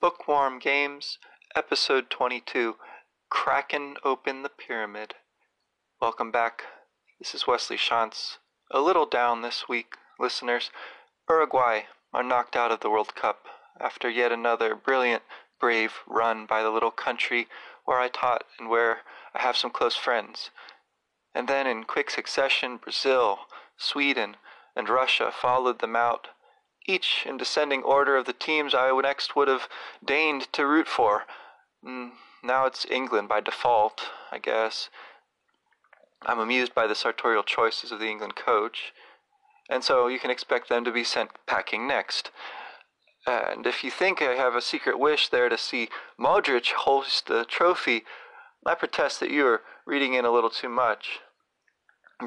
Bookworm Games, Episode 22 Cracking Open the Pyramid. Welcome back. This is Wesley Shantz. A little down this week, listeners. Uruguay are knocked out of the World Cup after yet another brilliant, brave run by the little country where I taught and where I have some close friends. And then in quick succession, Brazil, Sweden, and Russia followed them out, each in descending order of the teams I would next would have deigned to root for. Mm, now it's England by default, I guess. I'm amused by the sartorial choices of the England coach, and so you can expect them to be sent packing next. And if you think I have a secret wish there to see Modric hoist the trophy, I protest that you are reading in a little too much.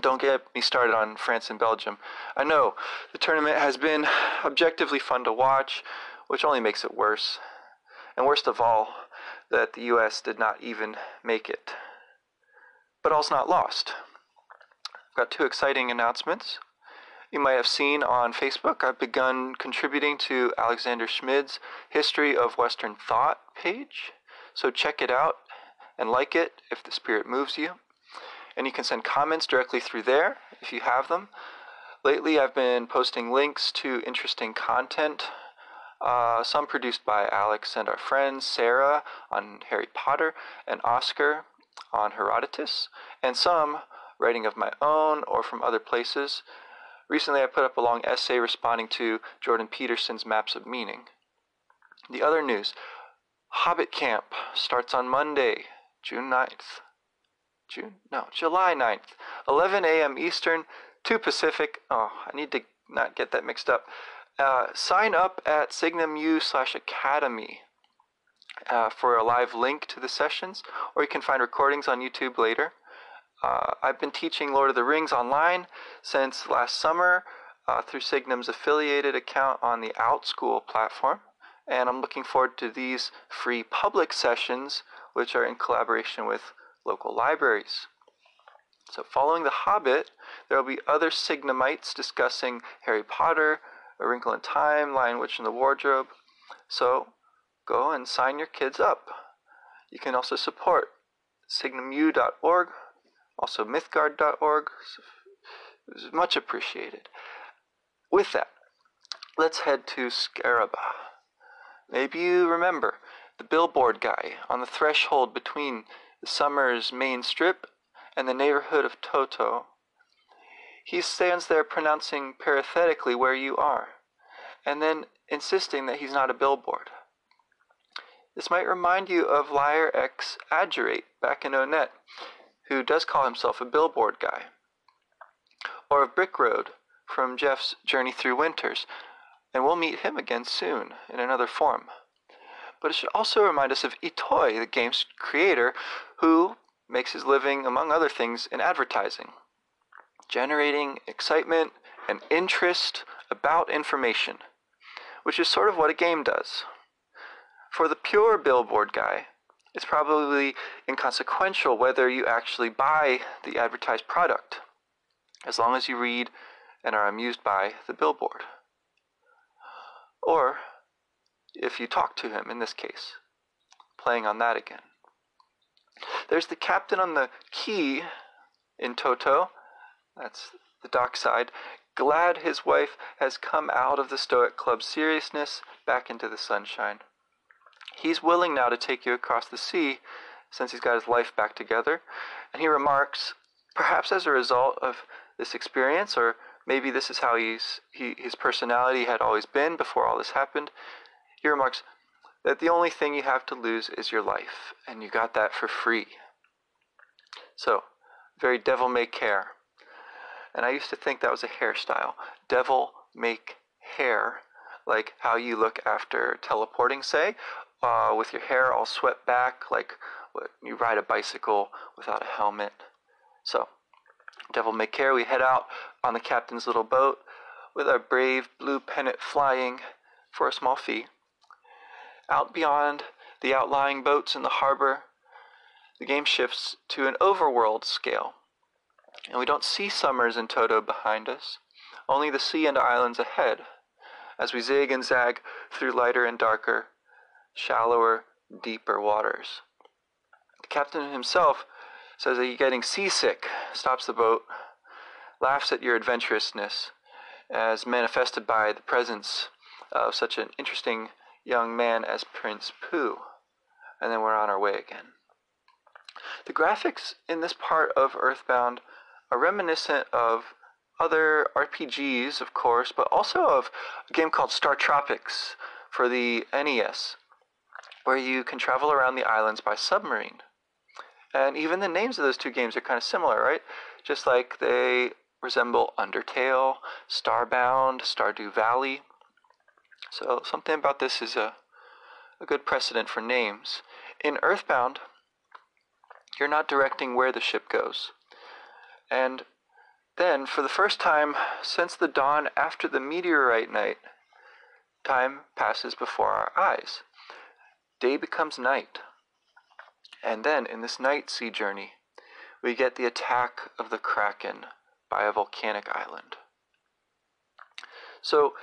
Don't get me started on France and Belgium. I know the tournament has been objectively fun to watch, which only makes it worse. And worst of all, that the US did not even make it. But all's not lost. I've got two exciting announcements. You might have seen on Facebook, I've begun contributing to Alexander Schmid's History of Western Thought page. So check it out and like it if the spirit moves you. And you can send comments directly through there if you have them. Lately, I've been posting links to interesting content, uh, some produced by Alex and our friends, Sarah on Harry Potter, and Oscar on Herodotus, and some writing of my own or from other places. Recently, I put up a long essay responding to Jordan Peterson's Maps of Meaning. The other news Hobbit Camp starts on Monday, June 9th. June? No, July 9th, 11 a.m. Eastern, 2 Pacific. Oh, I need to not get that mixed up. Uh, sign up at signumu slash academy uh, for a live link to the sessions, or you can find recordings on YouTube later. Uh, I've been teaching Lord of the Rings online since last summer uh, through Signum's affiliated account on the Outschool platform, and I'm looking forward to these free public sessions, which are in collaboration with local libraries. So, following The Hobbit, there will be other Signamites discussing Harry Potter, A Wrinkle in Time, Lion Witch in the Wardrobe. So, go and sign your kids up. You can also support signumu.org, also mythgard.org. It was much appreciated. With that, let's head to Scaraba. Maybe you remember the billboard guy on the threshold between summer's main strip, and the neighborhood of Toto. He stands there pronouncing parenthetically where you are, and then insisting that he's not a billboard. This might remind you of Lier X Agerate back in Onett, who does call himself a billboard guy. Or of Brick Road from Jeff's Journey Through Winters, and we'll meet him again soon in another form but it should also remind us of Itoi, the game's creator, who makes his living, among other things, in advertising, generating excitement and interest about information, which is sort of what a game does. For the pure billboard guy, it's probably inconsequential whether you actually buy the advertised product, as long as you read and are amused by the billboard. Or if you talk to him in this case. Playing on that again. There's the captain on the quay in Toto. That's the dockside. Glad his wife has come out of the Stoic Club's seriousness back into the sunshine. He's willing now to take you across the sea since he's got his life back together. And he remarks, perhaps as a result of this experience, or maybe this is how he's, he, his personality had always been before all this happened, he remarks that the only thing you have to lose is your life, and you got that for free. So, very devil may care. And I used to think that was a hairstyle. Devil make hair, like how you look after teleporting, say, uh, with your hair all swept back, like you ride a bicycle without a helmet. So, devil may care, we head out on the captain's little boat with our brave blue pennant flying for a small fee. Out beyond the outlying boats in the harbor, the game shifts to an overworld scale. And we don't see Summers in Toto behind us, only the sea and islands ahead, as we zig and zag through lighter and darker shallower, deeper waters. The captain himself says that you're getting seasick, stops the boat, laughs at your adventurousness, as manifested by the presence of such an interesting young man as Prince Poo. And then we're on our way again. The graphics in this part of Earthbound are reminiscent of other RPGs, of course, but also of a game called Star Tropics for the NES, where you can travel around the islands by submarine. And even the names of those two games are kind of similar, right? Just like they resemble Undertale, Starbound, Stardew Valley. So something about this is a, a good precedent for names. In Earthbound, you're not directing where the ship goes. And then, for the first time since the dawn after the meteorite night, time passes before our eyes. Day becomes night. And then, in this night sea journey, we get the attack of the Kraken by a volcanic island. So,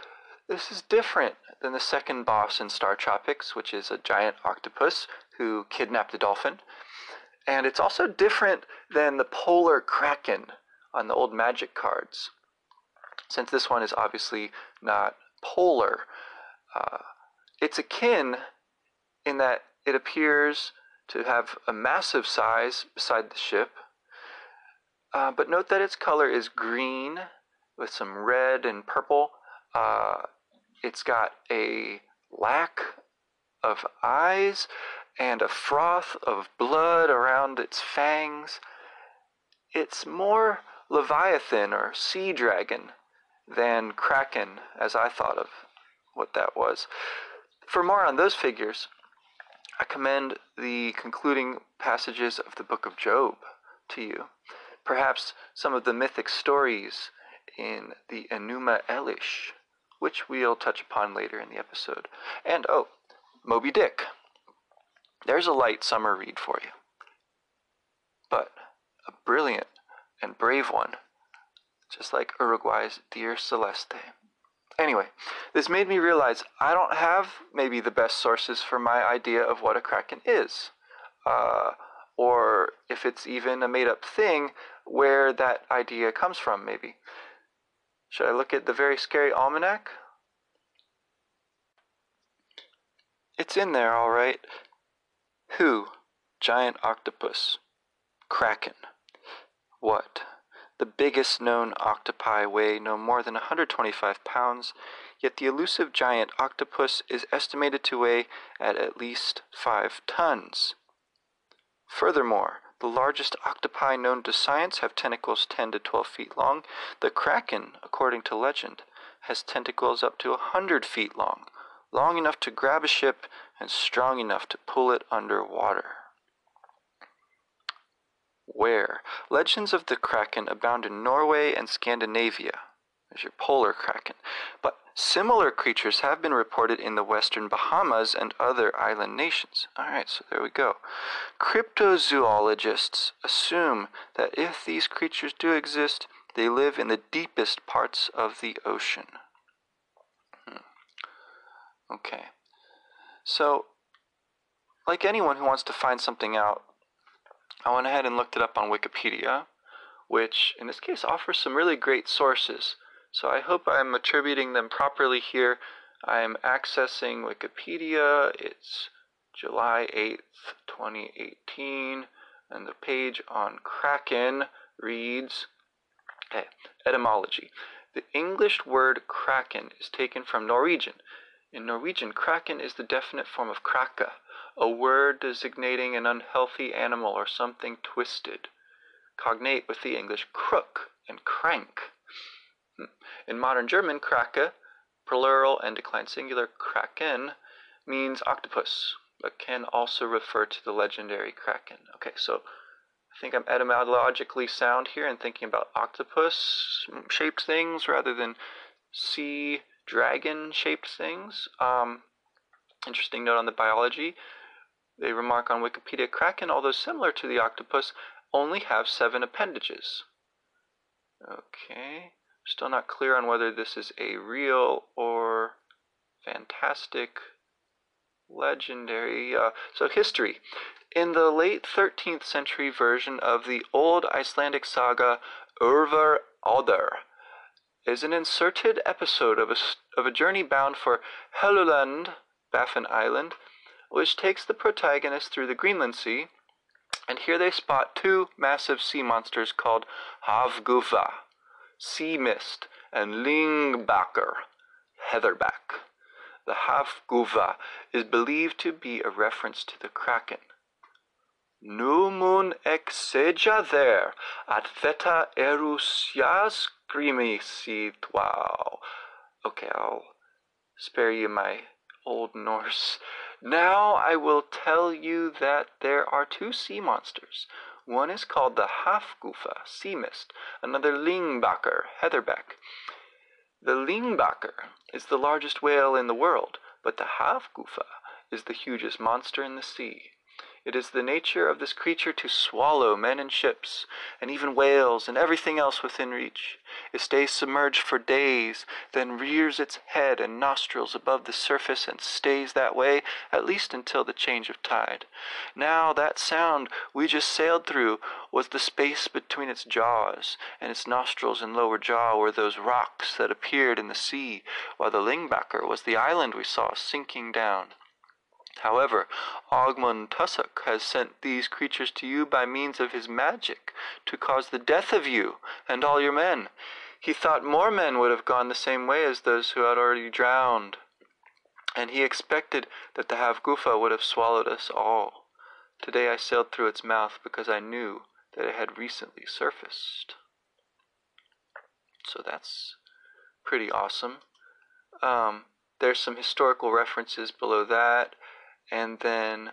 this is different than the second boss in Star Tropics, which is a giant octopus who kidnapped a dolphin. And it's also different than the polar kraken on the old magic cards. Since this one is obviously not polar, uh, it's akin in that it appears to have a massive size beside the ship. Uh, but note that its color is green with some red and purple. Uh, it's got a lack of eyes and a froth of blood around its fangs. It's more Leviathan or sea dragon than Kraken, as I thought of what that was. For more on those figures, I commend the concluding passages of the book of Job to you. Perhaps some of the mythic stories in the Enuma Elish, which we'll touch upon later in the episode. And oh, Moby Dick. There's a light summer read for you. But a brilliant and brave one, just like Uruguay's Dear Celeste. Anyway, this made me realize I don't have maybe the best sources for my idea of what a kraken is. Uh, or if it's even a made up thing, where that idea comes from, maybe. Should I look at the very scary almanac? It's in there, all right. Who? Giant octopus. Kraken. What? The biggest known octopi weigh no more than 125 pounds, yet the elusive giant octopus is estimated to weigh at at least 5 tons. Furthermore, the largest octopi known to science have tentacles 10 to 12 feet long. The kraken, according to legend, has tentacles up to 100 feet long, long enough to grab a ship and strong enough to pull it under water. Where? Legends of the kraken abound in Norway and Scandinavia. There's your polar kraken. But similar creatures have been reported in the western Bahamas and other island nations. Alright, so there we go. Cryptozoologists assume that if these creatures do exist, they live in the deepest parts of the ocean. Hmm. Okay. So, like anyone who wants to find something out, I went ahead and looked it up on Wikipedia, which in this case offers some really great sources. So I hope I'm attributing them properly here. I'm accessing Wikipedia. It's July 8th, 2018, and the page on Kraken reads okay, Etymology. The English word kraken is taken from Norwegian. In Norwegian, kraken is the definite form of kraka, a word designating an unhealthy animal or something twisted, cognate with the English crook and crank. In modern German, Krake, plural and declined singular kraken, means octopus, but can also refer to the legendary kraken. Okay, so I think I'm etymologically sound here in thinking about octopus shaped things rather than sea dragon shaped things. Um, interesting note on the biology they remark on Wikipedia Kraken, although similar to the octopus, only have seven appendages. Okay, still not clear on whether this is a real or fantastic legendary. Uh, so, history. In the late 13th century version of the old Icelandic saga Urvar Alder, is an inserted episode of a, of a journey bound for Helluland, Baffin Island, which takes the protagonist through the Greenland Sea, and here they spot two massive sea monsters called Hafgufa, sea mist, and Lyngbakr, heatherback. The Hafgufa is believed to be a reference to the Kraken. Numun seja there, at theta erusjas grimisit. Wow. Okay, I'll spare you my Old Norse. Now I will tell you that there are two sea monsters. One is called the Hafgufa, sea mist, another Lyngbakr, heatherback. The Lyngbakr is the largest whale in the world, but the Hafgufa is the hugest monster in the sea. It is the nature of this creature to swallow men and ships, and even whales and everything else within reach. It stays submerged for days, then rears its head and nostrils above the surface and stays that way at least until the change of tide. Now, that sound we just sailed through was the space between its jaws, and its nostrils and lower jaw were those rocks that appeared in the sea, while the Lyngbakr was the island we saw sinking down. However, Ogmund Tussock has sent these creatures to you by means of his magic to cause the death of you and all your men. He thought more men would have gone the same way as those who had already drowned, and he expected that the Hafgufa would have swallowed us all. Today I sailed through its mouth because I knew that it had recently surfaced. So that's pretty awesome. Um, there's some historical references below that. And then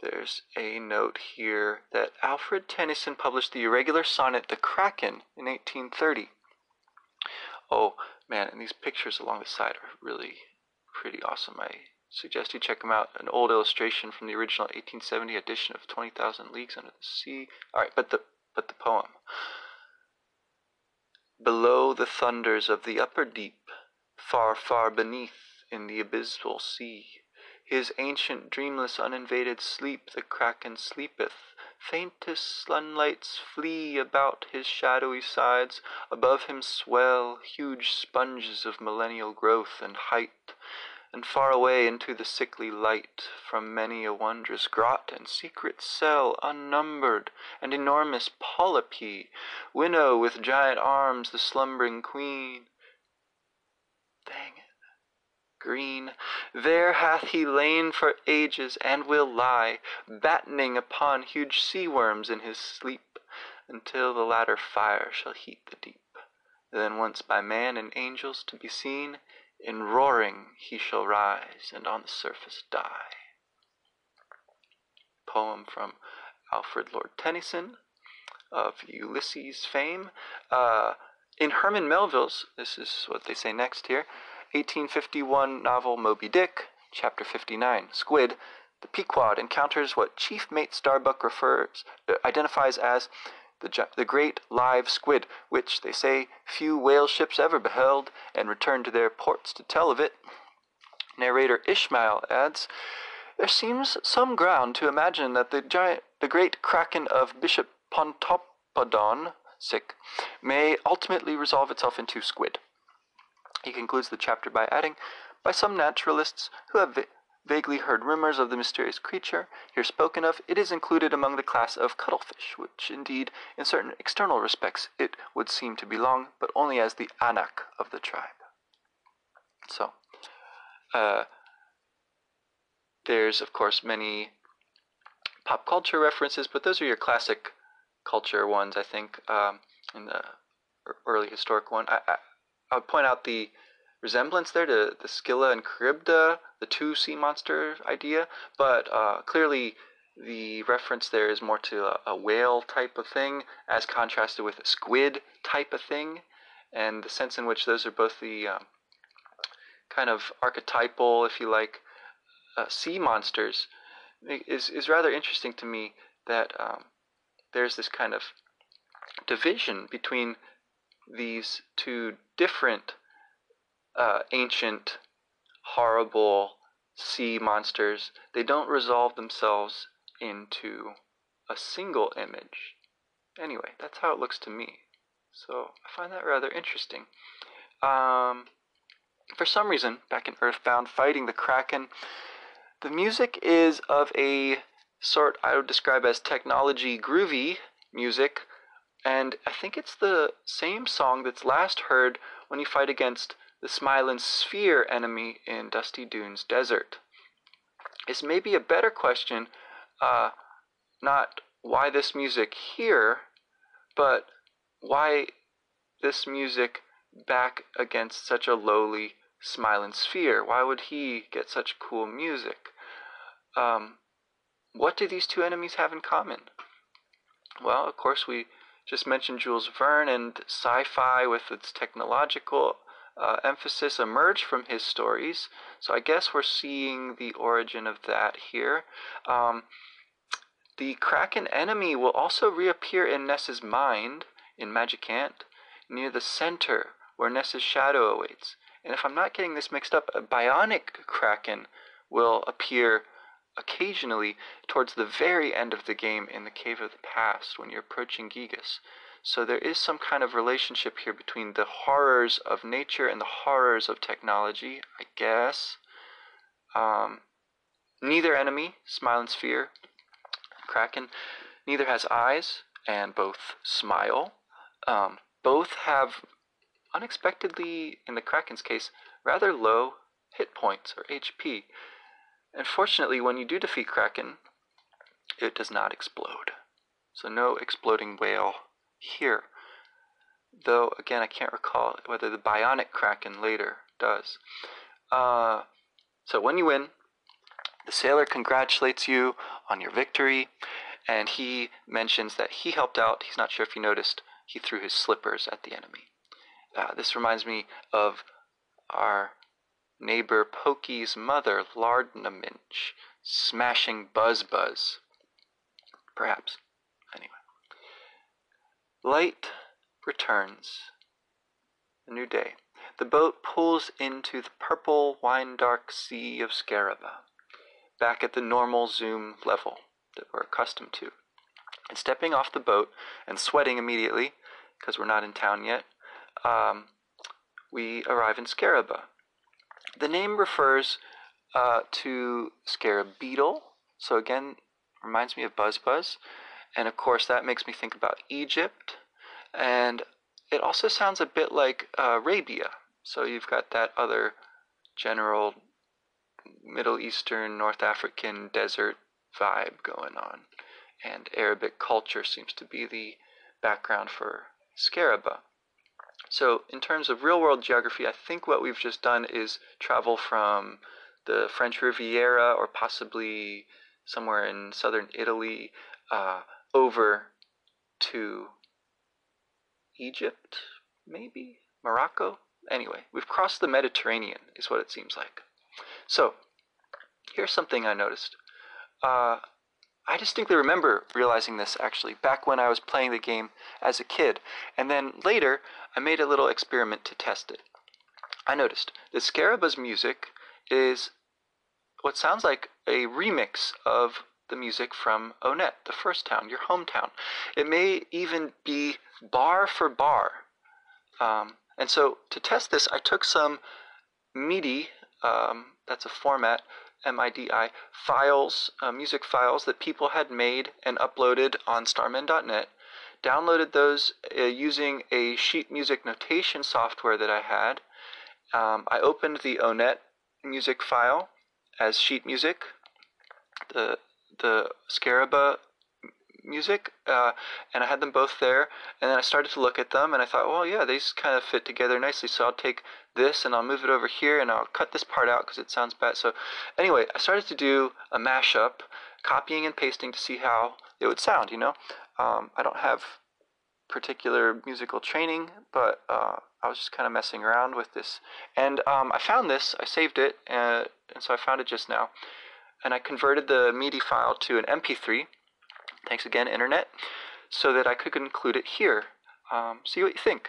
there's a note here that Alfred Tennyson published the irregular sonnet The Kraken in 1830. Oh man, and these pictures along the side are really pretty awesome. I suggest you check them out. An old illustration from the original 1870 edition of 20,000 Leagues Under the Sea. All right, but the but the poem. Below the thunders of the upper deep, far, far beneath in the abyssal sea, his ancient dreamless uninvaded sleep the kraken sleepeth. Faintest sunlights flee about his shadowy sides, above him swell huge sponges of millennial growth and height, and far away into the sickly light, from many a wondrous grot and secret cell unnumbered, and enormous polypi, winnow with giant arms the slumbering queen. Green. There hath he lain for ages, and will lie, battening upon huge sea worms in his sleep, until the latter fire shall heat the deep. Then once by man and angels to be seen, in roaring he shall rise, and on the surface die. Poem from Alfred Lord Tennyson of Ulysses fame. Uh, in Herman Melville's, this is what they say next here, 1851 novel Moby Dick, Chapter 59, Squid, the Pequod encounters what Chief Mate Starbuck refers, uh, identifies as the, the great live squid, which, they say, few whale ships ever beheld, and return to their ports to tell of it. Narrator Ishmael adds, There seems some ground to imagine that the giant, the great kraken of Bishop Pontoppidan, sic, may ultimately resolve itself into squid. He concludes the chapter by adding, By some naturalists who have va- vaguely heard rumors of the mysterious creature here spoken of, it is included among the class of cuttlefish, which indeed, in certain external respects, it would seem to belong, but only as the anak of the tribe. So, uh, there's of course many pop culture references, but those are your classic culture ones, I think, um, in the early historic one. I, I, would point out the resemblance there to the Scylla and Charybda, the two sea monster idea, but uh, clearly the reference there is more to a, a, whale type of thing as contrasted with a squid type of thing, and the sense in which those are both the um, kind of archetypal, if you like, uh, sea monsters is, is rather interesting to me that um, there's this kind of division between these two different uh, ancient, horrible sea monsters, they don't resolve themselves into a single image. Anyway, that's how it looks to me. So I find that rather interesting. Um, for some reason, back in Earthbound, fighting the Kraken, the music is of a sort I would describe as technology groovy music, and I think it's the same song that's last heard when you fight against the Smilin Sphere enemy in Dusty Dunes Desert. It's maybe a better question, uh, not why this music here, but why this music back against such a lowly Smilin Sphere? Why would he get such cool music? Um, what do these two enemies have in common? Well, of course, we just mentioned Jules Verne and sci fi with its technological uh, emphasis emerged from his stories. So I guess we're seeing the origin of that here. Um, the Kraken enemy will also reappear in Ness's mind in Magicant near the center where Ness's shadow awaits. And if I'm not getting this mixed up, a bionic Kraken will appear occasionally towards the very end of the game in the Cave of the Past when you're approaching Giygas. So there is some kind of relationship here between the horrors of nature and the horrors of technology, I guess. Um, neither enemy, Smilin Sphere, Kraken, neither has eyes, and both smile. Um, both have, unexpectedly, in the Kraken's case, rather low hit points or HP. And fortunately, when you do defeat Kraken, it does not explode. So no exploding whale here. Though, again, I can't recall whether the Bionic Kraken later does. Uh, so when you win, the sailor congratulates you on your victory, and he mentions that he helped out. He's not sure if you noticed, he threw his slippers at the enemy. Uh, this reminds me of our neighbor Pokey's mother, Lardna Minch, smashing Buzz Buzz. Perhaps. Anyway. Light returns. A new day. The boat pulls into the purple, wine dark sea of Scaraba, back at the normal zoom level that we're accustomed to. And stepping off the boat and sweating immediately, because we're not in town yet, um, we arrive in Scaraba. The name refers uh, to scarab beetle, so again, reminds me of Buzz Buzz. And of course, that makes me think about Egypt. And it also sounds a bit like uh, Arabia. So you've got that other general Middle Eastern, North African desert vibe going on. And Arabic culture seems to be the background for Scaraba. So, in terms of real world geography, I think what we've just done is travel from the French Riviera or possibly somewhere in southern Italy uh, over to Egypt, maybe? Morocco? Anyway, we've crossed the Mediterranean, is what it seems like. So, here's something I noticed. Uh, I distinctly remember realizing this actually back when I was playing the game as a kid, and then later I made a little experiment to test it. I noticed that Scaraba's music is what sounds like a remix of the music from Onett, the first town, your hometown. It may even be bar for bar. Um, and so to test this, I took some MIDI, um, that's a format, MIDI, files, uh, music files that people had made and uploaded on starmen.net. downloaded those uh, using a sheet music notation software that I had. Um, I opened the Onett music file as sheet music. The the Scaraba music, uh, and I had them both there. And then I started to look at them, and I thought, well, yeah, these kind of fit together nicely. So I'll take this and I'll move it over here, and I'll cut this part out because it sounds bad. So anyway, I started to do a mashup, copying and pasting to see how it would sound. You know, um, I don't have particular musical training, but uh, I was just kind of messing around with this, and um, I found this. I saved it, and, and so I found it just now and I converted the MIDI file to an MP3. Thanks again, Internet, so that I could include it here. Um, see what you think.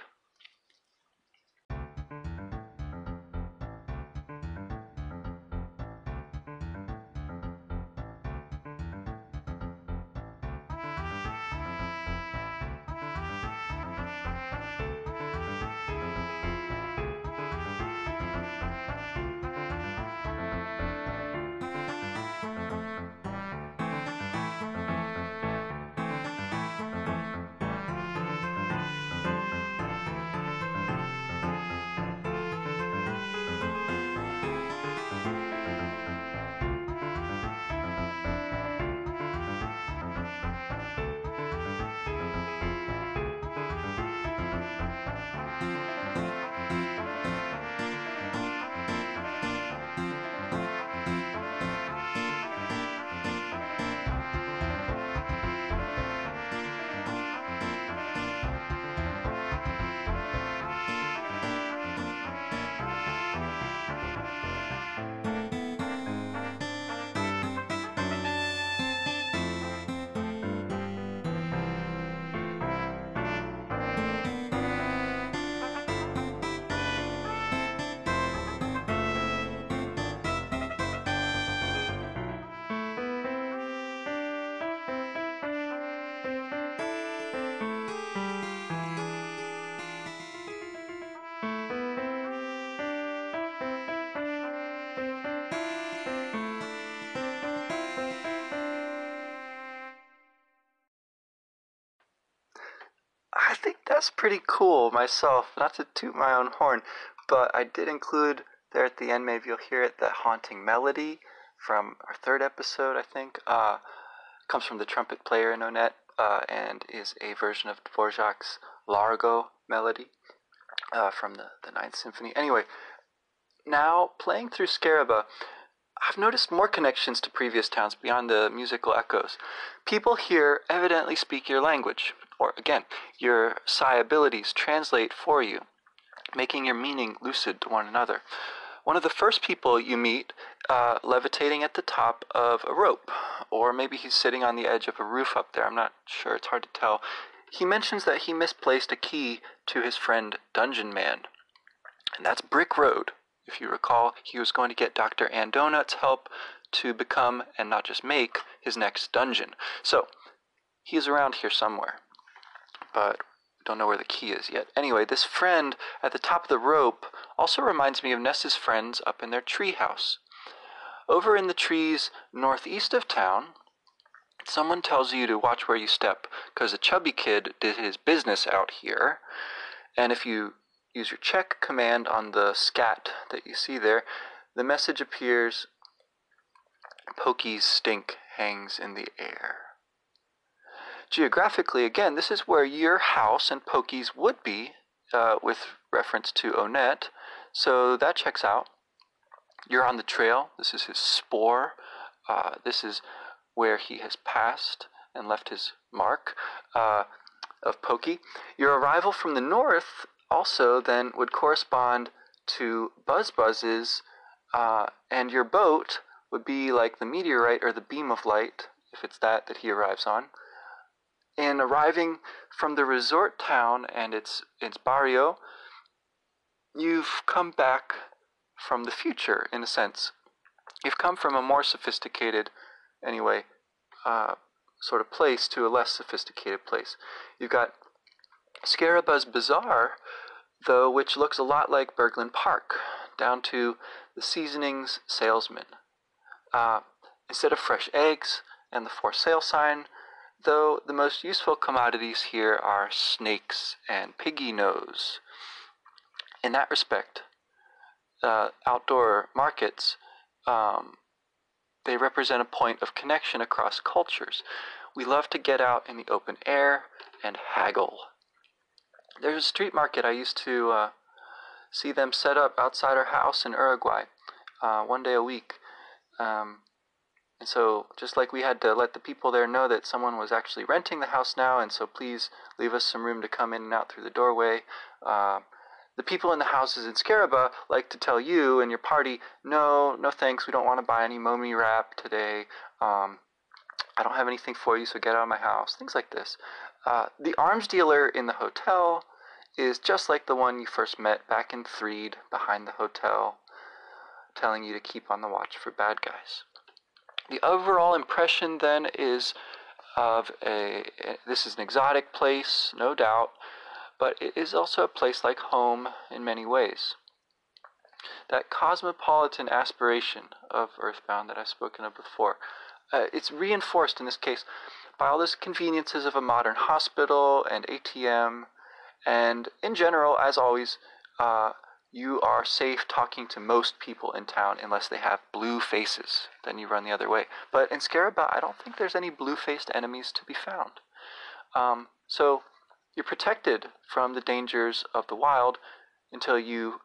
Think that's pretty cool myself. Not to toot my own horn, but I did include there at the end, maybe you'll hear it, that haunting melody from our third episode, I think. Uh, comes from the trumpet player in Onett uh, and is a version of Dvorak's Largo melody uh, from the, the Ninth Symphony. Anyway, now playing through Scaraba, I've noticed more connections to previous towns beyond the musical echoes. People here evidently speak your language, or again, your psi abilities translate for you, making your meaning lucid to one another. One of the first people you meet uh, levitating at the top of a rope, or maybe he's sitting on the edge of a roof up there. I'm not sure, it's hard to tell. He mentions that he misplaced a key to his friend Dungeon Man, and that's Brick Road. If you recall, he was going to get Dr. Andonuts' help to become, and not just make, his next dungeon. So, he's around here somewhere. But don't know where the key is yet. Anyway, this friend at the top of the rope also reminds me of Ness's friends up in their treehouse. Over in the trees northeast of town, someone tells you to watch where you step because a chubby kid did his business out here. And if you use your check command on the scat that you see there, the message appears Pokey's stink hangs in the air. Geographically, again, this is where your house and Pokey's would be uh, with reference to Onett, so that checks out. You're on the trail. This is his spore. Uh, this is where he has passed and left his mark uh, of Pokey. Your arrival from the north also then would correspond to Buzz Buzz's, uh, and your boat would be like the meteorite or the beam of light, if it's that that he arrives on. In arriving from the resort town and its its barrio, you've come back from the future in a sense. You've come from a more sophisticated, anyway, uh, sort of place to a less sophisticated place. You've got Scaraba's Bazaar, though, which looks a lot like Burglin Park, down to the seasonings salesman. Uh, instead of fresh eggs and the for sale sign, though the most useful commodities here are snakes and piggy nose. In that respect, uh, outdoor markets, um, they represent a point of connection across cultures. We love to get out in the open air and haggle. There's a street market I used to uh, see them set up outside our house in Uruguay uh, one day a week. Um, and so, just like we had to let the people there know that someone was actually renting the house now, and so please leave us some room to come in and out through the doorway. Uh, the people in the houses in Scaraba like to tell you and your party, no, no thanks, we don't want to buy any mummy wrap today. Um, I don't have anything for you, so get out of my house. Things like this. Uh, the arms dealer in the hotel is just like the one you first met back in Threed behind the hotel, telling you to keep on the watch for bad guys. The overall impression then is of a this is an exotic place, no doubt, but it is also a place like home in many ways. That cosmopolitan aspiration of Earthbound that I've spoken of before, uh, it's reinforced in this case by all the conveniences of a modern hospital and ATM, and in general, as always, uh, you are safe talking to most people in town unless they have blue faces. Then you run the other way. But in Scaraba, I don't think there's any blue faced enemies to be found. Um, so you're protected from the dangers of the wild until you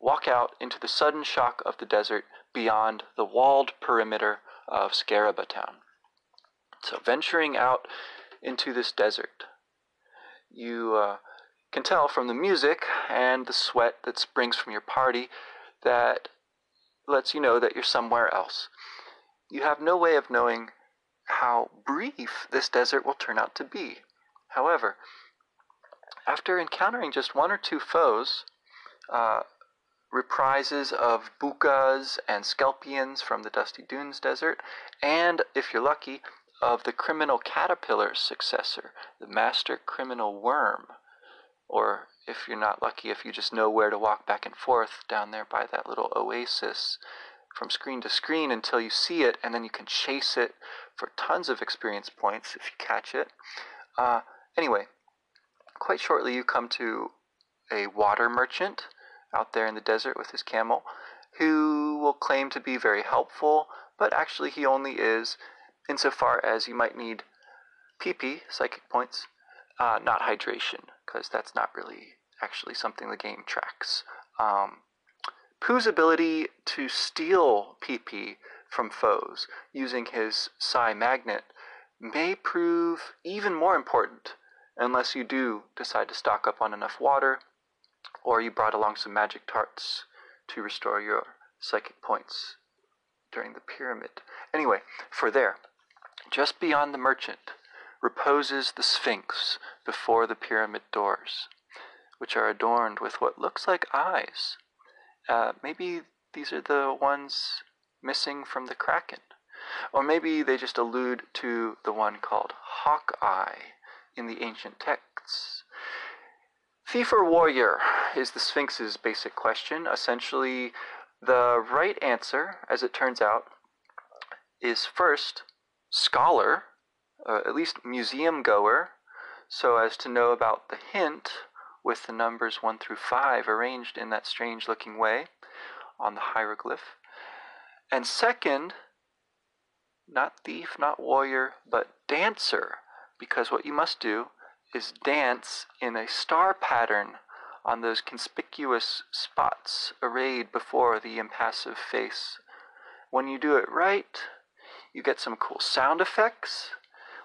walk out into the sudden shock of the desert beyond the walled perimeter of Scaraba town. So, venturing out into this desert, you uh, can tell from the music and the sweat that springs from your party that lets you know that you're somewhere else. You have no way of knowing how brief this desert will turn out to be. However, after encountering just one or two foes, uh, reprises of bookas and skelpions from the Dusty Dunes Desert, and, if you're lucky, of the criminal caterpillar's successor, the master criminal worm. Or if you're not lucky, if you just know where to walk back and forth down there by that little oasis from screen to screen until you see it, and then you can chase it for tons of experience points if you catch it. Uh, anyway, quite shortly, you come to a water merchant out there in the desert with his camel who will claim to be very helpful, but actually, he only is insofar as you might need PP, psychic points, uh, not hydration, because that's not really actually something the game tracks. Um, Poo's ability to steal PP from foes using his Psi Magnet may prove even more important unless you do decide to stock up on enough water or you brought along some magic tarts to restore your psychic points during the pyramid. Anyway, for there, just beyond the merchant, reposes the Sphinx before the pyramid doors, which are adorned with what looks like eyes. Uh, maybe these are the ones missing from the Kraken. Or maybe they just allude to the one called Hawkeye in the ancient texts. Thief or warrior is the Sphinx's basic question. Essentially, the right answer, as it turns out, is first scholar, uh, at least museum goer, so as to know about the hint with the numbers 1 through 5 arranged in that strange looking way on the hieroglyph. And second, not thief, not warrior, but dancer, because what you must do is dance in a star pattern on those conspicuous spots arrayed before the impassive face. When you do it right, you get some cool sound effects,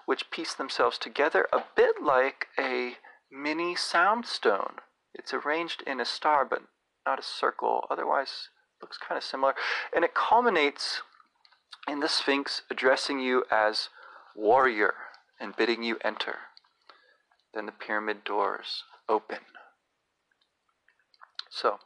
which piece themselves together a bit like a mini soundstone. It's arranged in a star, but not a circle. Otherwise, looks kind of similar. And it culminates in the Sphinx addressing you as warrior and bidding you enter. Then the pyramid doors open. So,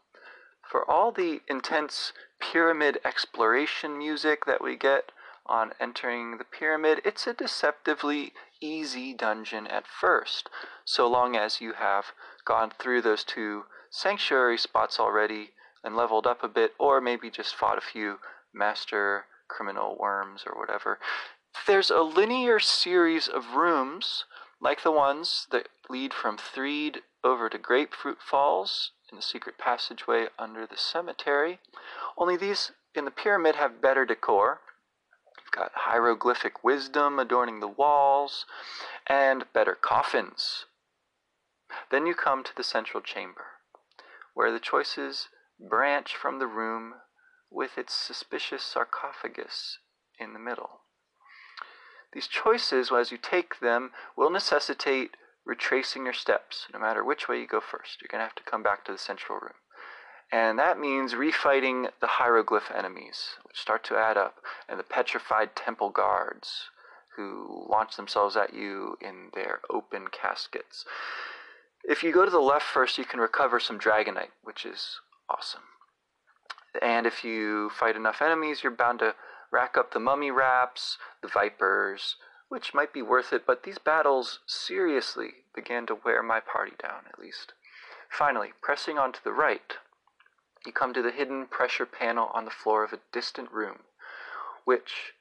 for all the intense pyramid exploration music that we get on entering the pyramid, it's a deceptively easy dungeon at first, so long as you have gone through those two sanctuary spots already and leveled up a bit, or maybe just fought a few master criminal worms or whatever. There's a linear series of rooms, like the ones that lead from Threed over to Grapefruit Falls in the secret passageway under the cemetery, only these in the pyramid have better decor got hieroglyphic wisdom adorning the walls and better coffins. Then you come to the central chamber, where the choices branch from the room with its suspicious sarcophagus in the middle. These choices, as you take them, will necessitate retracing your steps, no matter which way you go first. You're going to have to come back to the central room. And that means refighting the hieroglyph enemies, which start to add up, and the petrified temple guards, who launch themselves at you in their open caskets. If you go to the left first, you can recover some Dragonite, which is awesome. And if you fight enough enemies, you're bound to rack up the mummy wraps, the vipers, which might be worth it, but these battles seriously began to wear my party down, at least. Finally, pressing on to the right, you come to the hidden pressure panel on the floor of a distant room, which,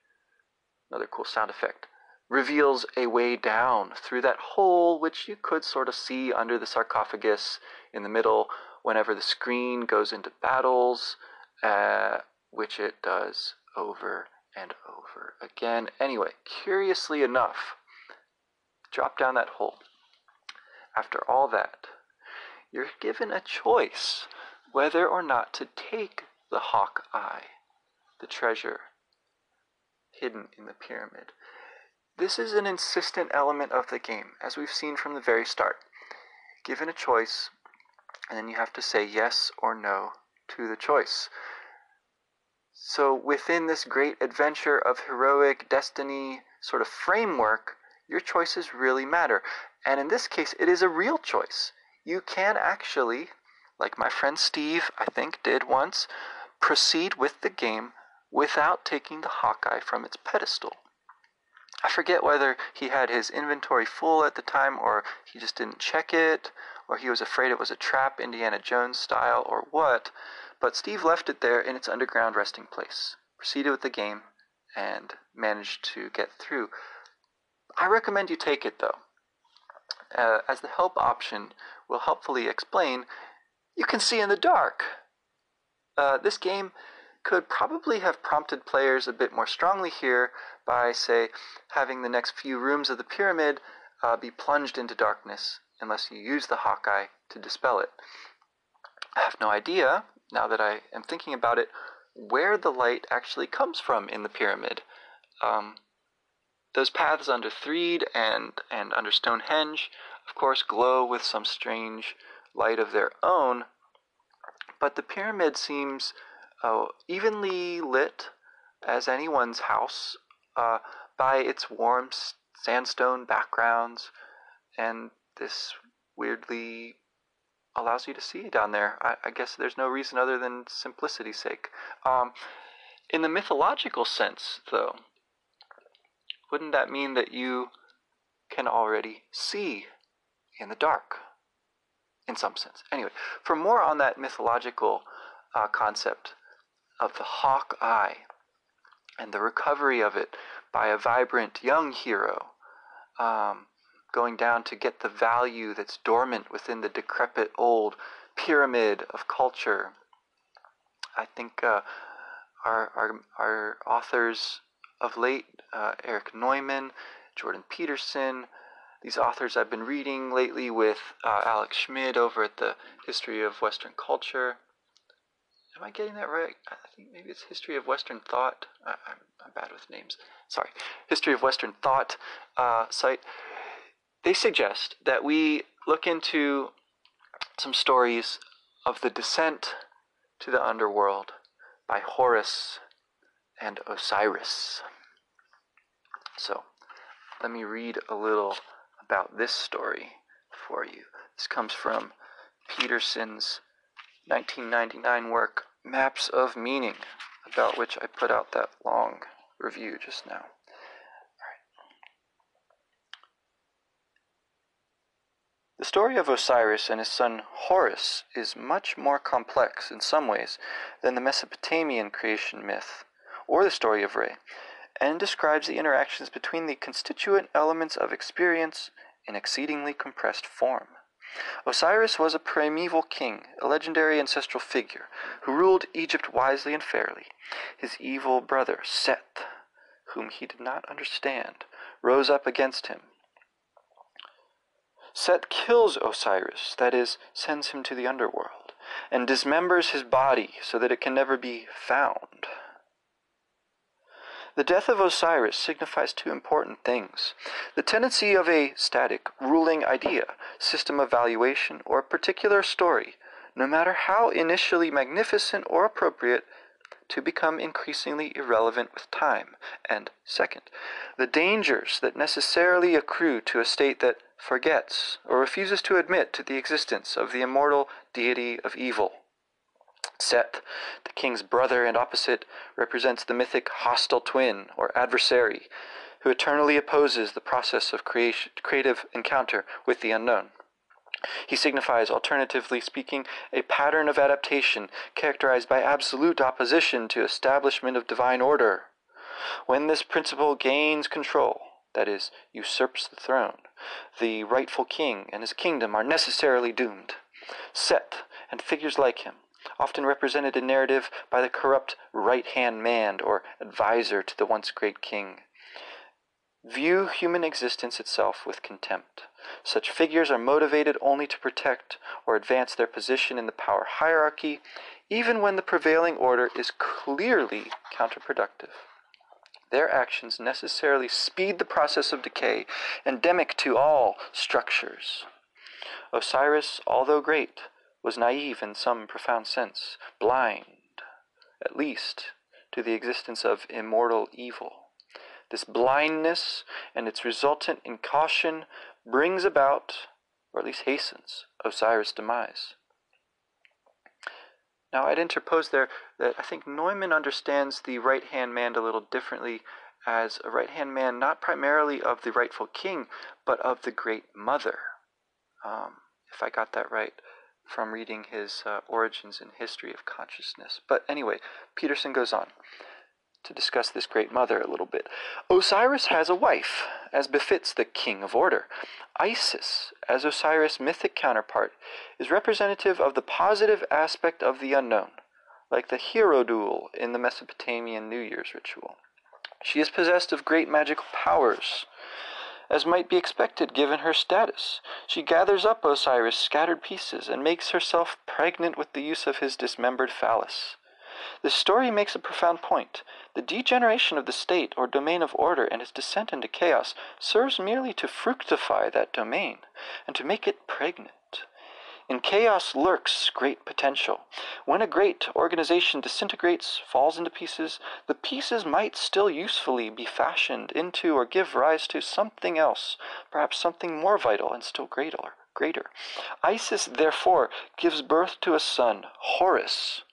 another cool sound effect, reveals a way down through that hole which you could sort of see under the sarcophagus in the middle whenever the screen goes into battles, uh, which it does over and over again. Anyway, curiously enough, drop down that hole. After all that, you're given a choice whether or not to take the hawk eye, the treasure hidden in the pyramid. This is an insistent element of the game, as we've seen from the very start. Given a choice, and then you have to say yes or no to the choice. So, within this great adventure of heroic destiny sort of framework, your choices really matter. And in this case, it is a real choice. You can actually like my friend Steve, I think, did once, proceed with the game without taking the Hawkeye from its pedestal. I forget whether he had his inventory full at the time or he just didn't check it or he was afraid it was a trap Indiana Jones style or what, but Steve left it there in its underground resting place, proceeded with the game, and managed to get through. I recommend you take it though, uh, as the help option will helpfully explain, you can see in the dark. Uh, this game could probably have prompted players a bit more strongly here by, say, having the next few rooms of the pyramid uh, be plunged into darkness unless you use the Hawkeye to dispel it. I have no idea, now that I am thinking about it, where the light actually comes from in the pyramid. Um, those paths under Threed and, and under Stonehenge, of course, glow with some strange light of their own, but the pyramid seems uh, evenly lit as anyone's house uh, by its warm sandstone backgrounds and this weirdly allows you to see down there. I, I guess there's no reason other than simplicity's sake. Um, in the mythological sense, though, wouldn't that mean that you can already see in the dark? In some sense. Anyway, for more on that mythological uh, concept of the hawk eye and the recovery of it by a vibrant young hero, um, going down to get the value that's dormant within the decrepit old pyramid of culture. I think uh, our, our, our authors of late, uh, Erich Neumann, Jordan Peterson, these authors I've been reading lately with uh, Alex Schmid over at the History of Western Culture. Am I getting that right? I think maybe it's History of Western Thought. I, am bad with names. Sorry. History of Western Thought uh, site. They suggest that we look into some stories of the descent to the underworld by Horus and Osiris. So, let me read a little about this story for you. This comes from Peterson's 1999 work, Maps of Meaning, about which I put out that long review just now. The story of Osiris and his son Horus is much more complex in some ways than the Mesopotamian creation myth or the story of Re, and describes the interactions between the constituent elements of experience in exceedingly compressed form. Osiris was a primeval king, a legendary ancestral figure, who ruled Egypt wisely and fairly. His evil brother, Seth, whom he did not understand, rose up against him Set kills Osiris, that is, sends him to the underworld, and dismembers his body so that it can never be found. The death of Osiris signifies two important things the tendency of a static, ruling idea, system of valuation, or particular story, no matter how initially magnificent or appropriate, to become increasingly irrelevant with time. And second, the dangers that necessarily accrue to a state that forgets, or refuses to admit to the existence of the immortal deity of evil. Set, the king's brother and opposite, represents the mythic hostile twin, or adversary, who eternally opposes the process of creation, creative encounter with the unknown. He signifies, alternatively speaking, a pattern of adaptation characterized by absolute opposition to establishment of divine order. When this principle gains control, that is, usurps the throne, the rightful king and his kingdom are necessarily doomed. Set and figures like him, often represented in narrative by the corrupt right hand man or adviser to the once great king, view human existence itself with contempt. Such figures are motivated only to protect or advance their position in the power hierarchy, even when the prevailing order is clearly counterproductive. Their actions necessarily speed the process of decay, endemic to all structures. Osiris, although great, was naive in some profound sense, blind, at least, to the existence of immortal evil. This blindness and its resultant incaution brings about, or at least hastens, Osiris' demise. Now, I'd interpose there that I think Neumann understands the right hand man a little differently as a right hand man, not primarily of the rightful king, but of the great mother. Um, if I got that right from reading his uh, Origins and History of Consciousness. But anyway, Peterson goes on to discuss this great mother a little bit. Osiris has a wife, as befits the king of order. Isis, as Osiris' mythic counterpart, is representative of the positive aspect of the unknown, like the Hierodule in the Mesopotamian New Year's ritual. She is possessed of great magical powers, as might be expected given her status. She gathers up Osiris' scattered pieces and makes herself pregnant with the use of his dismembered phallus. The story makes a profound point. The degeneration of the state or domain of order and its descent into chaos serves merely to fructify that domain and to make it pregnant. In chaos lurks great potential. When a great organization disintegrates, falls into pieces, the pieces might still usefully be fashioned into or give rise to something else, perhaps something more vital and still greater. Greater. Isis, therefore, gives birth to a son, Horus,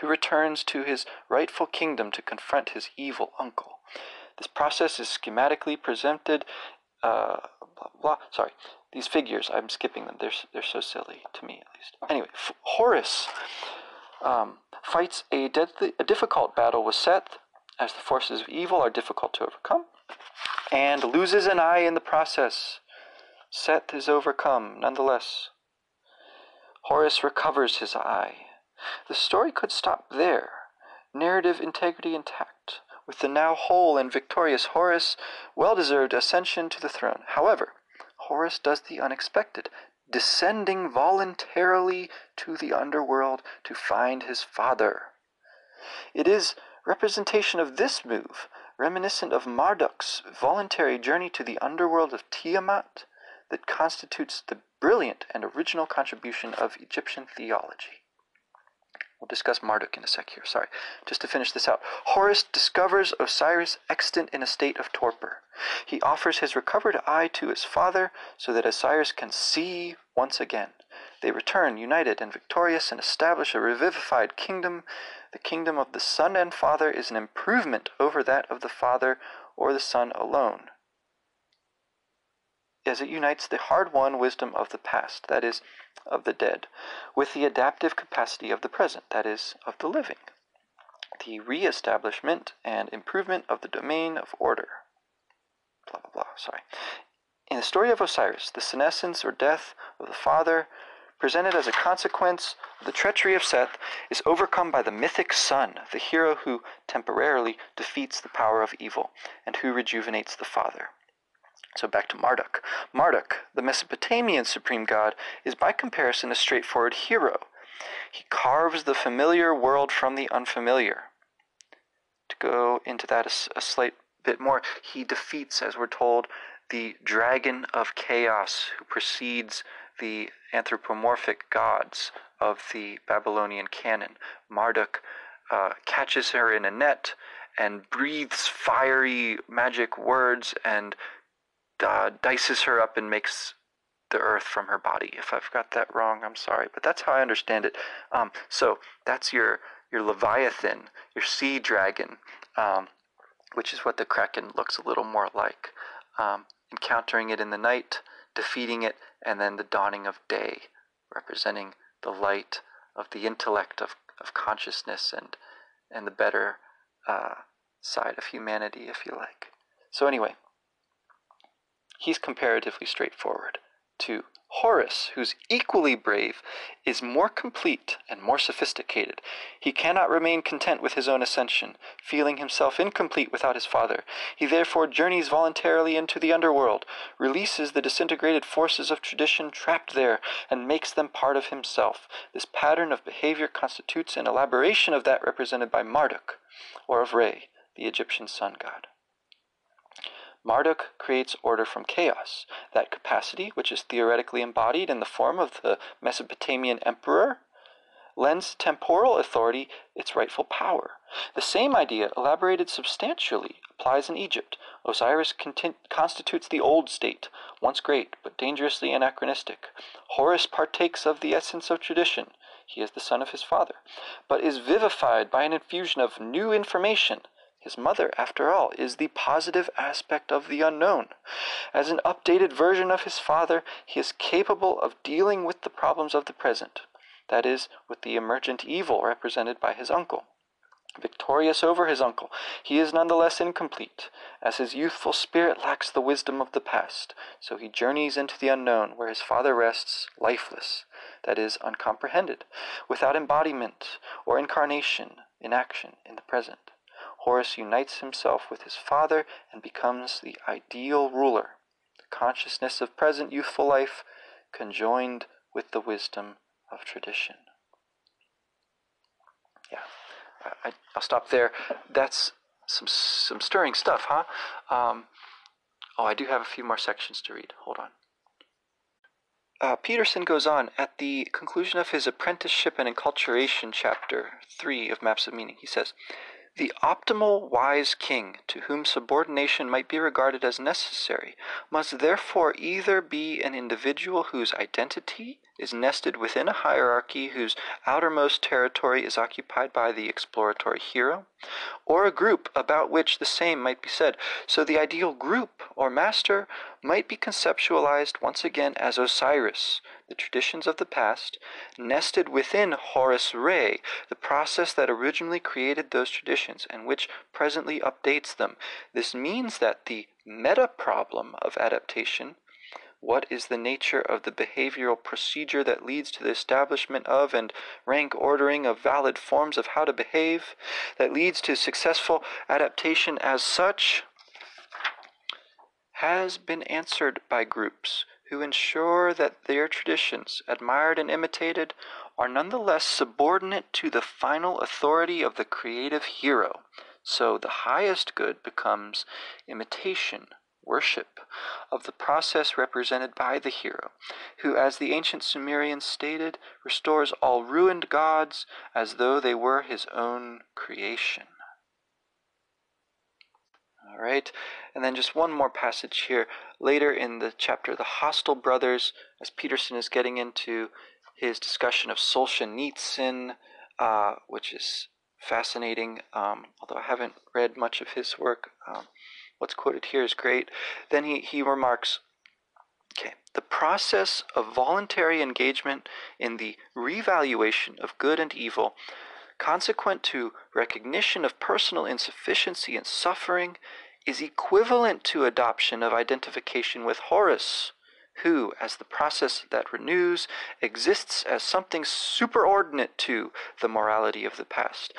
who returns to his rightful kingdom to confront his evil uncle. This process is schematically presented. Uh, blah, blah, sorry, these figures, I'm skipping them. They're, they're so silly, to me at least. Anyway, F- Horus um, fights a, deadly, a difficult battle with Seth, as the forces of evil are difficult to overcome, and loses an eye in the process. Seth is overcome, nonetheless. Horus recovers his eye. The story could stop there, narrative integrity intact, with the now whole and victorious Horus well deserved ascension to the throne. However, Horus does the unexpected, descending voluntarily to the underworld to find his father. It is representation of this move, reminiscent of Marduk's voluntary journey to the underworld of Tiamat, that constitutes the brilliant and original contribution of Egyptian theology. We'll discuss Marduk in a sec here. Sorry. Just to finish this out. Horus discovers Osiris extant in a state of torpor. He offers his recovered eye to his father so that Osiris can see once again. They return united and victorious and establish a revivified kingdom. The kingdom of the Son and Father is an improvement over that of the Father or the Son alone as it unites the hard won wisdom of the past, that is, of the dead, with the adaptive capacity of the present, that is, of the living, the re establishment and improvement of the domain of order. Blah, blah, blah, sorry. In the story of Osiris, the senescence or death of the father, presented as a consequence of the treachery of Seth, is overcome by the mythic son, the hero who temporarily defeats the power of evil and who rejuvenates the father. So back to Marduk. Marduk, the Mesopotamian supreme god, is by comparison a straightforward hero. He carves the familiar world from the unfamiliar. To go into that a, a slight bit more, he defeats, as we're told, the dragon of chaos who precedes the anthropomorphic gods of the Babylonian canon. Marduk uh, catches her in a net and breathes fiery magic words and uh, dices her up and makes the earth from her body. If I've got that wrong, I'm sorry, but that's how I understand it. Um, so that's your your leviathan, your sea dragon, um, which is what the kraken looks a little more like. Um, encountering it in the night, defeating it, and then the dawning of day, representing the light of the intellect of, of consciousness and and the better uh, side of humanity, if you like. So anyway, he's comparatively straightforward. To Horus, who's equally brave, is more complete and more sophisticated. He cannot remain content with his own ascension, feeling himself incomplete without his father. He therefore journeys voluntarily into the underworld, releases the disintegrated forces of tradition trapped there, and makes them part of himself. This pattern of behavior constitutes an elaboration of that represented by Marduk, or of Re, the Egyptian sun god. Marduk creates order from chaos. That capacity, which is theoretically embodied in the form of the Mesopotamian emperor, lends temporal authority its rightful power. The same idea, elaborated substantially, applies in Egypt. Osiris constitutes the old state, once great but dangerously anachronistic. Horus partakes of the essence of tradition. He is the son of his father, but is vivified by an infusion of new information his mother, after all, is the positive aspect of the unknown. As an updated version of his father, he is capable of dealing with the problems of the present, that is, with the emergent evil represented by his uncle. Victorious over his uncle, he is none the less incomplete, as his youthful spirit lacks the wisdom of the past. So he journeys into the unknown, where his father rests, lifeless, that is, uncomprehended, without embodiment or incarnation in action in the present. Horus unites himself with his father and becomes the ideal ruler, the consciousness of present youthful life conjoined with the wisdom of tradition. Yeah. I, will stop there. That's some some stirring stuff, huh? Um, oh, I do have a few more sections to read. Hold on. Uh, Peterson goes on at the conclusion of his apprenticeship and enculturation chapter 3 of Maps of Meaning. He says, the optimal wise king, to whom subordination might be regarded as necessary, must therefore either be an individual whose identity is nested within a hierarchy whose outermost territory is occupied by the exploratory hero, or a group about which the same might be said. So the ideal group or master might be conceptualized once again as Osiris, the traditions of the past, nested within Horus Re, the process that originally created those traditions and which presently updates them. This means that the meta problem of adaptation what is the nature of the behavioral procedure that leads to the establishment of and rank ordering of valid forms of how to behave, that leads to successful adaptation as such, has been answered by groups who ensure that their traditions, admired and imitated, are nonetheless subordinate to the final authority of the creative hero. So the highest good becomes imitation, worship, of the process represented by the hero, who, as the ancient Sumerians stated, restores all ruined gods as though they were his own creation. All right, and then just one more passage here. Later in the chapter, the hostile brothers, as Peterson is getting into his discussion of Solzhenitsyn, uh, which is fascinating, um, although I haven't read much of his work. Um, what's quoted here is great. Then he, he remarks, okay, the process of voluntary engagement in the revaluation of good and evil consequent to recognition of personal insufficiency and suffering, is equivalent to adoption of identification with Horus, who, as the process that renews, exists as something superordinate to the morality of the past.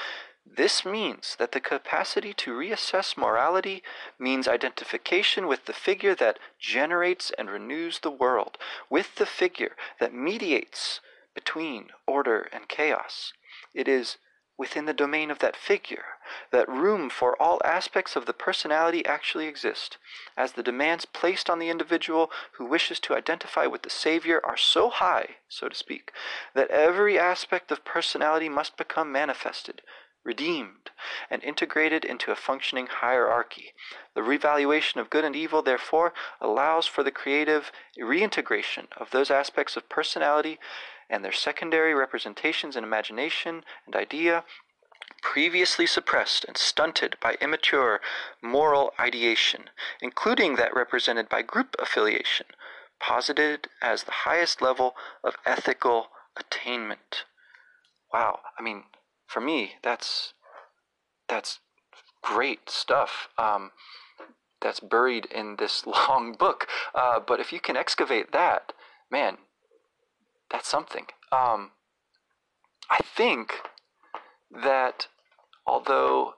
This means that the capacity to reassess morality means identification with the figure that generates and renews the world, with the figure that mediates between order and chaos. It is within the domain of that figure, that room for all aspects of the personality actually exist, as the demands placed on the individual who wishes to identify with the Savior are so high, so to speak, that every aspect of personality must become manifested, redeemed, and integrated into a functioning hierarchy. The revaluation of good and evil, therefore, allows for the creative reintegration of those aspects of personality and their secondary representations in imagination and idea previously suppressed and stunted by immature moral ideation, including that represented by group affiliation, posited as the highest level of ethical attainment. Wow, I mean, for me, that's that's great stuff. Um, that's buried in this long book. Uh, but if you can excavate that, man, that's something. Um, I think that although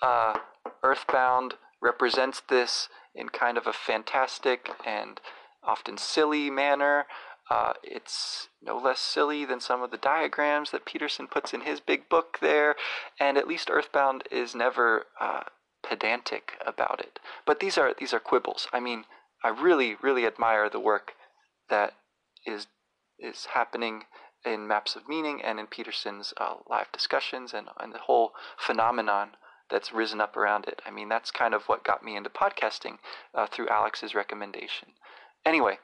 uh, Earthbound represents this in kind of a fantastic and often silly manner, uh, it's no less silly than some of the diagrams that Peterson puts in his big book there, and at least Earthbound is never uh, pedantic about it. But these are these are quibbles. I mean, I really really admire the work that is is happening in Maps of Meaning and in Peterson's uh, live discussions and, and the whole phenomenon that's risen up around it. I mean, that's kind of what got me into podcasting uh, through Alex's recommendation. Anyway,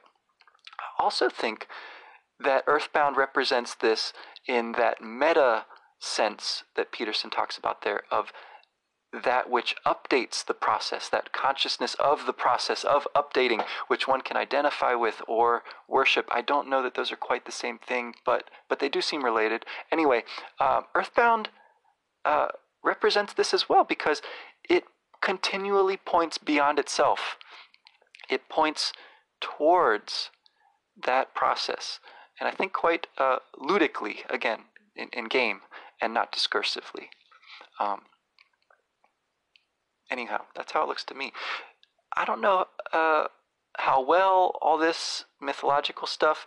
I also think that Earthbound represents this in that meta sense that Peterson talks about there of that which updates the process, that consciousness of the process of updating, which one can identify with or worship. I don't know that those are quite the same thing, but but they do seem related. Anyway, um, Earthbound uh, represents this as well because it continually points beyond itself. It points towards that process. And I think quite uh, ludically, again, in, in, game and not discursively. Um, anyhow, that's how it looks to me. I don't know uh, how well all this mythological stuff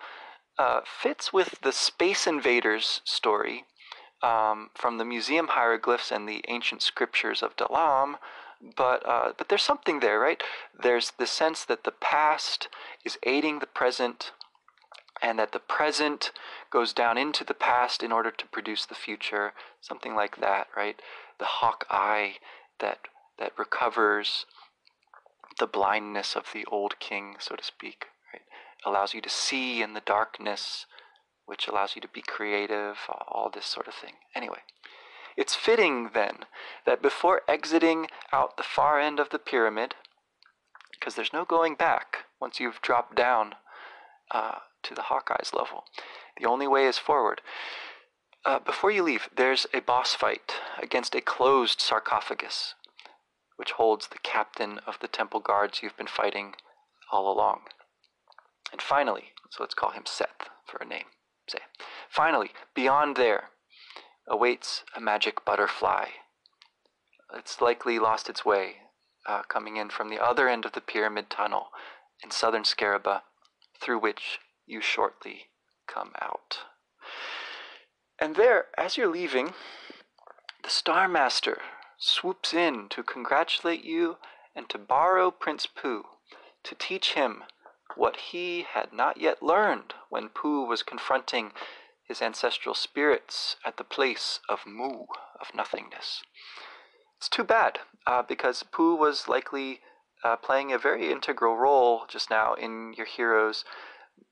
uh, fits with the Space Invaders story um, from the museum hieroglyphs and the ancient scriptures of Dalaam. But uh, but there's something there, right? There's the sense that the past is aiding the present, and that the present goes down into the past in order to produce the future. Something like that, right? The hawk eye that that recovers the blindness of the old king, so to speak, right? Allows you to see in the darkness which allows you to be creative, all this sort of thing. Anyway, it's fitting then that before exiting out the far end of the pyramid, because there's no going back once you've dropped down uh, to the Hawkeye's level, the only way is forward. Uh, before you leave, there's a boss fight against a closed sarcophagus, which holds the captain of the temple guards you've been fighting all along. And finally, so let's call him Seth for a name say. Finally, beyond there awaits a magic butterfly. It's likely lost its way, uh, coming in from the other end of the pyramid tunnel in southern Scaraba, through which you shortly come out. And there, as you're leaving, the Star Master swoops in to congratulate you and to borrow Prince Poo to teach him what he had not yet learned when Poo was confronting his ancestral spirits at the place of Mu, of nothingness. It's too bad, uh, because Poo was likely uh, playing a very integral role just now in your heroes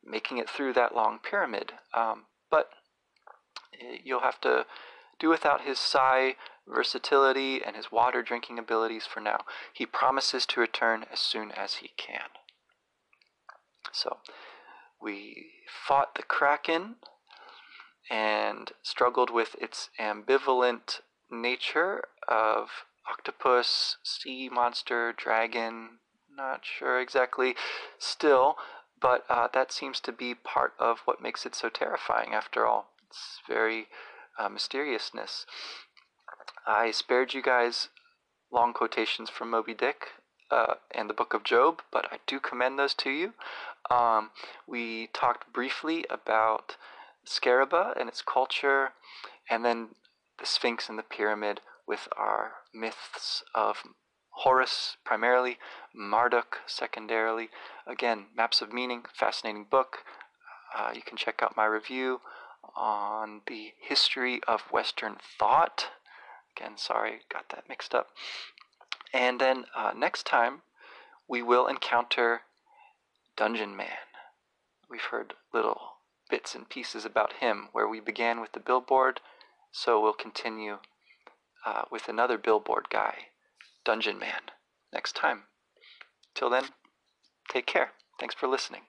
making it through that long pyramid. Um, but eh, you'll have to do without his psi versatility and his water drinking abilities for now. He promises to return as soon as he can. So we fought the Kraken and struggled with its ambivalent nature of octopus, sea monster, dragon, not sure exactly still, but uh, that seems to be part of what makes it so terrifying after all. It's very uh, mysteriousness. I spared you guys long quotations from Moby Dick uh, and the Book of Job, but I do commend those to you. Um, we talked briefly about Scaraba and its culture, and then the Sphinx and the pyramid with our myths of Horus primarily, Marduk secondarily. Again, Maps of Meaning, fascinating book. Uh, you can check out my review on the history of Western thought. Again, sorry, got that mixed up. And then uh, next time, we will encounter Dungeon Man. We've heard little bits and pieces about him where we began with the billboard, so we'll continue uh, with another billboard guy, Dungeon Man, next time. Till then, take care. Thanks for listening.